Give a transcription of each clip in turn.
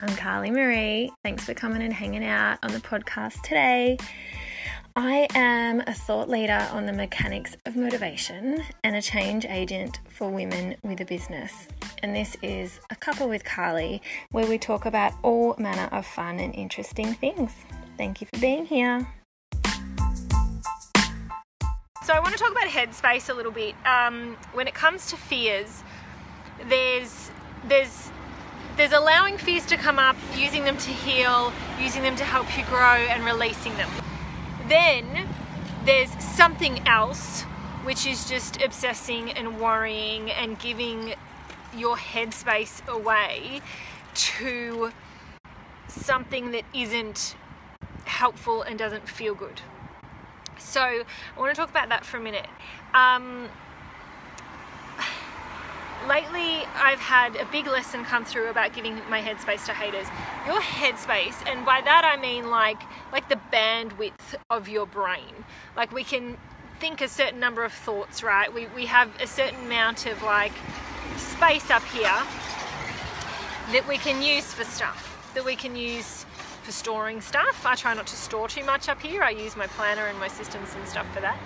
I'm Carly Marie. Thanks for coming and hanging out on the podcast today. I am a thought leader on the mechanics of motivation and a change agent for women with a business. And this is a cuppa with Carly where we talk about all manner of fun and interesting things. Thank you for being here. So, I want to talk about headspace a little bit. Um, when it comes to fears, there's there's there's allowing fears to come up, using them to heal, using them to help you grow, and releasing them. Then there's something else, which is just obsessing and worrying and giving your headspace away to something that isn't helpful and doesn't feel good. So, I want to talk about that for a minute. Um, lately I've had a big lesson come through about giving my headspace to haters. Your headspace, and by that I mean like like the bandwidth of your brain. Like we can think a certain number of thoughts, right? We we have a certain amount of like space up here that we can use for stuff. That we can use for storing stuff. I try not to store too much up here. I use my planner and my systems and stuff for that.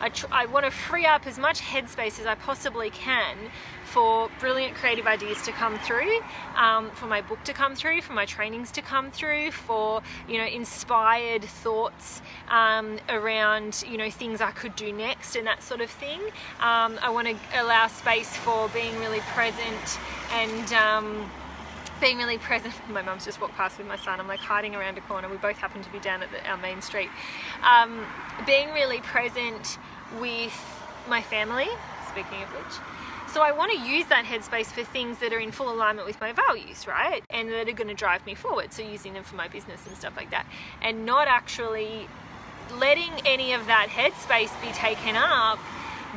I, tr- I want to free up as much headspace as I possibly can for brilliant creative ideas to come through, um, for my book to come through, for my trainings to come through, for you know inspired thoughts um, around you know things I could do next and that sort of thing. Um, I want to allow space for being really present and um, being really present. My mum's just walked past with my son. I'm like hiding around a corner. We both happen to be down at the, our main street. Um, being really present with my family, speaking of which. So I want to use that headspace for things that are in full alignment with my values, right? And that are going to drive me forward. So using them for my business and stuff like that. And not actually letting any of that headspace be taken up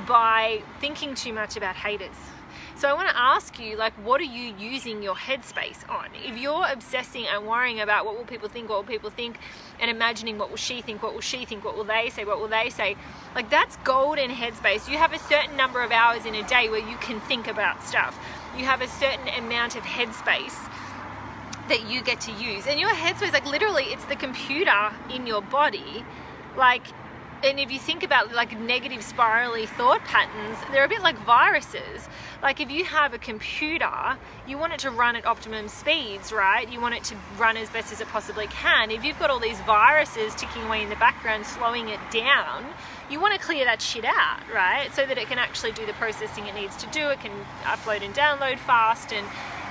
by thinking too much about haters so I want to ask you, like, what are you using your headspace on? If you're obsessing and worrying about what will people think, what will people think, and imagining what will she think, what will she think, what will they say, what will they say, like that's golden headspace. You have a certain number of hours in a day where you can think about stuff. You have a certain amount of headspace that you get to use. And your headspace, like literally, it's the computer in your body. Like and if you think about like negative spirally thought patterns, they're a bit like viruses. Like if you have a computer, you want it to run at optimum speeds, right? You want it to run as best as it possibly can. If you've got all these viruses ticking away in the background, slowing it down, you want to clear that shit out, right? So that it can actually do the processing it needs to do. It can upload and download fast and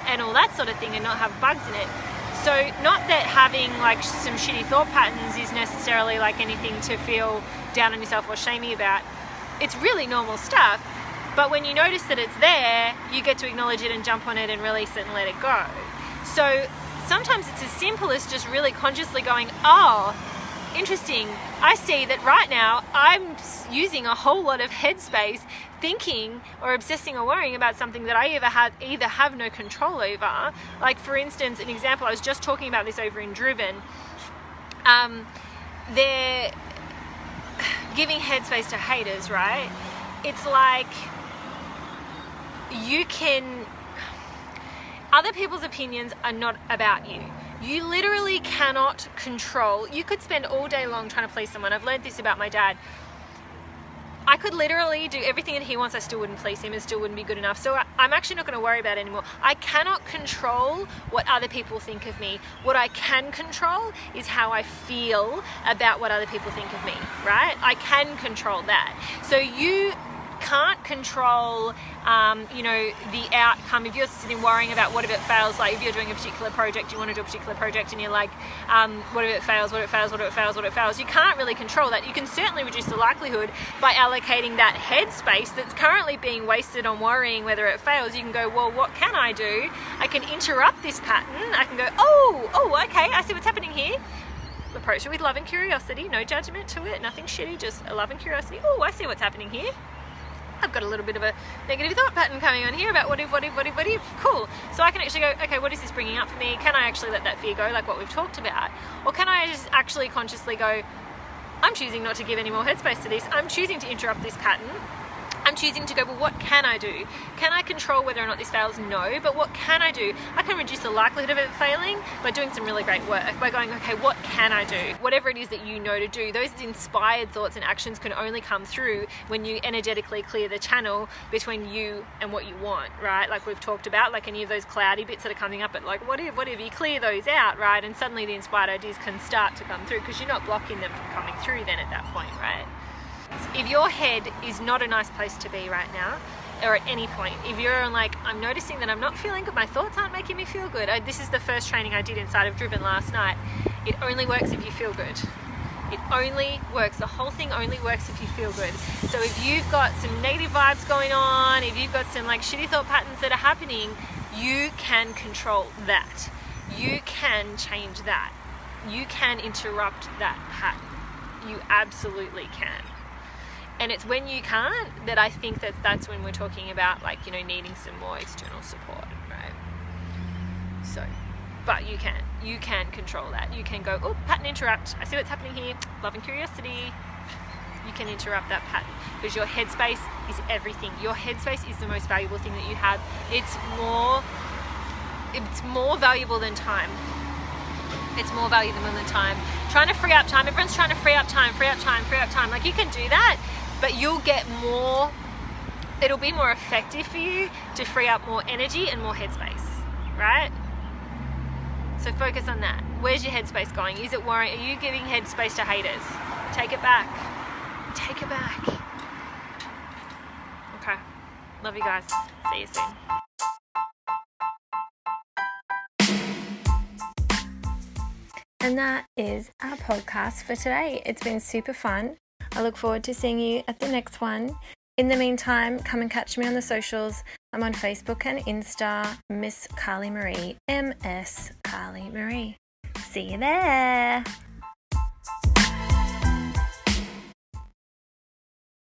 and all that sort of thing and not have bugs in it. So, not that having like some shitty thought patterns is necessarily like anything to feel down on yourself or shamey about. It's really normal stuff. But when you notice that it's there, you get to acknowledge it and jump on it and release it and let it go. So, sometimes it's as simple as just really consciously going, oh, interesting. I see that right now I'm using a whole lot of headspace thinking or obsessing or worrying about something that I either have either have no control over. Like for instance, an example I was just talking about this over in Driven. Um, they're giving headspace to haters, right? It's like you can other people's opinions are not about you you literally cannot control. You could spend all day long trying to please someone. I've learned this about my dad. I could literally do everything that he wants, I still wouldn't please him, it still wouldn't be good enough. So I'm actually not going to worry about it anymore. I cannot control what other people think of me. What I can control is how I feel about what other people think of me, right? I can control that. So you can't control, um, you know, the outcome. If you're sitting worrying about what if it fails, like if you're doing a particular project, you want to do a particular project, and you're like, um, what if it fails? What if it fails? What if it fails? What if it fails? You can't really control that. You can certainly reduce the likelihood by allocating that headspace that's currently being wasted on worrying whether it fails. You can go, well, what can I do? I can interrupt this pattern. I can go, oh, oh, okay, I see what's happening here approach it with love and curiosity, no judgment to it, nothing shitty, just love and curiosity. Oh, I see what's happening here. I've got a little bit of a negative thought pattern coming on here about what if, what if, what if, what if. Cool. So I can actually go, okay, what is this bringing up for me? Can I actually let that fear go, like what we've talked about? Or can I just actually consciously go, I'm choosing not to give any more headspace to this. I'm choosing to interrupt this pattern. I'm choosing to go, well, what can I do? Can I control whether or not this fails? No, but what can I do? I can reduce the likelihood of it failing by doing some really great work, by going, okay, what can I do? Whatever it is that you know to do, those inspired thoughts and actions can only come through when you energetically clear the channel between you and what you want, right? Like we've talked about, like any of those cloudy bits that are coming up, but like what if, what if you clear those out, right? And suddenly the inspired ideas can start to come through because you're not blocking them from coming through then at that point, right? If your head is not a nice place to be right now, or at any point, if you're like, I'm noticing that I'm not feeling good, my thoughts aren't making me feel good. I, this is the first training I did inside of Driven last night. It only works if you feel good. It only works. The whole thing only works if you feel good. So if you've got some negative vibes going on, if you've got some like shitty thought patterns that are happening, you can control that. You can change that. You can interrupt that pattern. You absolutely can and it's when you can't that I think that that's when we're talking about like you know needing some more external support right? So but you can you can control that. You can go oh pattern interrupt. I see what's happening here. Love and curiosity. You can interrupt that pattern because your headspace is everything. Your headspace is the most valuable thing that you have. It's more it's more valuable than time. It's more valuable than time. Trying to free up time. Everyone's trying to free up time free up time free up time. Like you can do that but you'll get more it'll be more effective for you to free up more energy and more headspace right? So focus on that. Where's your headspace going? Is it worrying are you giving headspace to haters? Take it back. Take it back. Okay. Love you guys. See you soon. And that is our podcast for today. It's been super fun. I look forward to seeing you at the next one. In the meantime, come and catch me on the socials. I'm on Facebook and Insta, Miss Carly Marie, MS Carly Marie. See you there.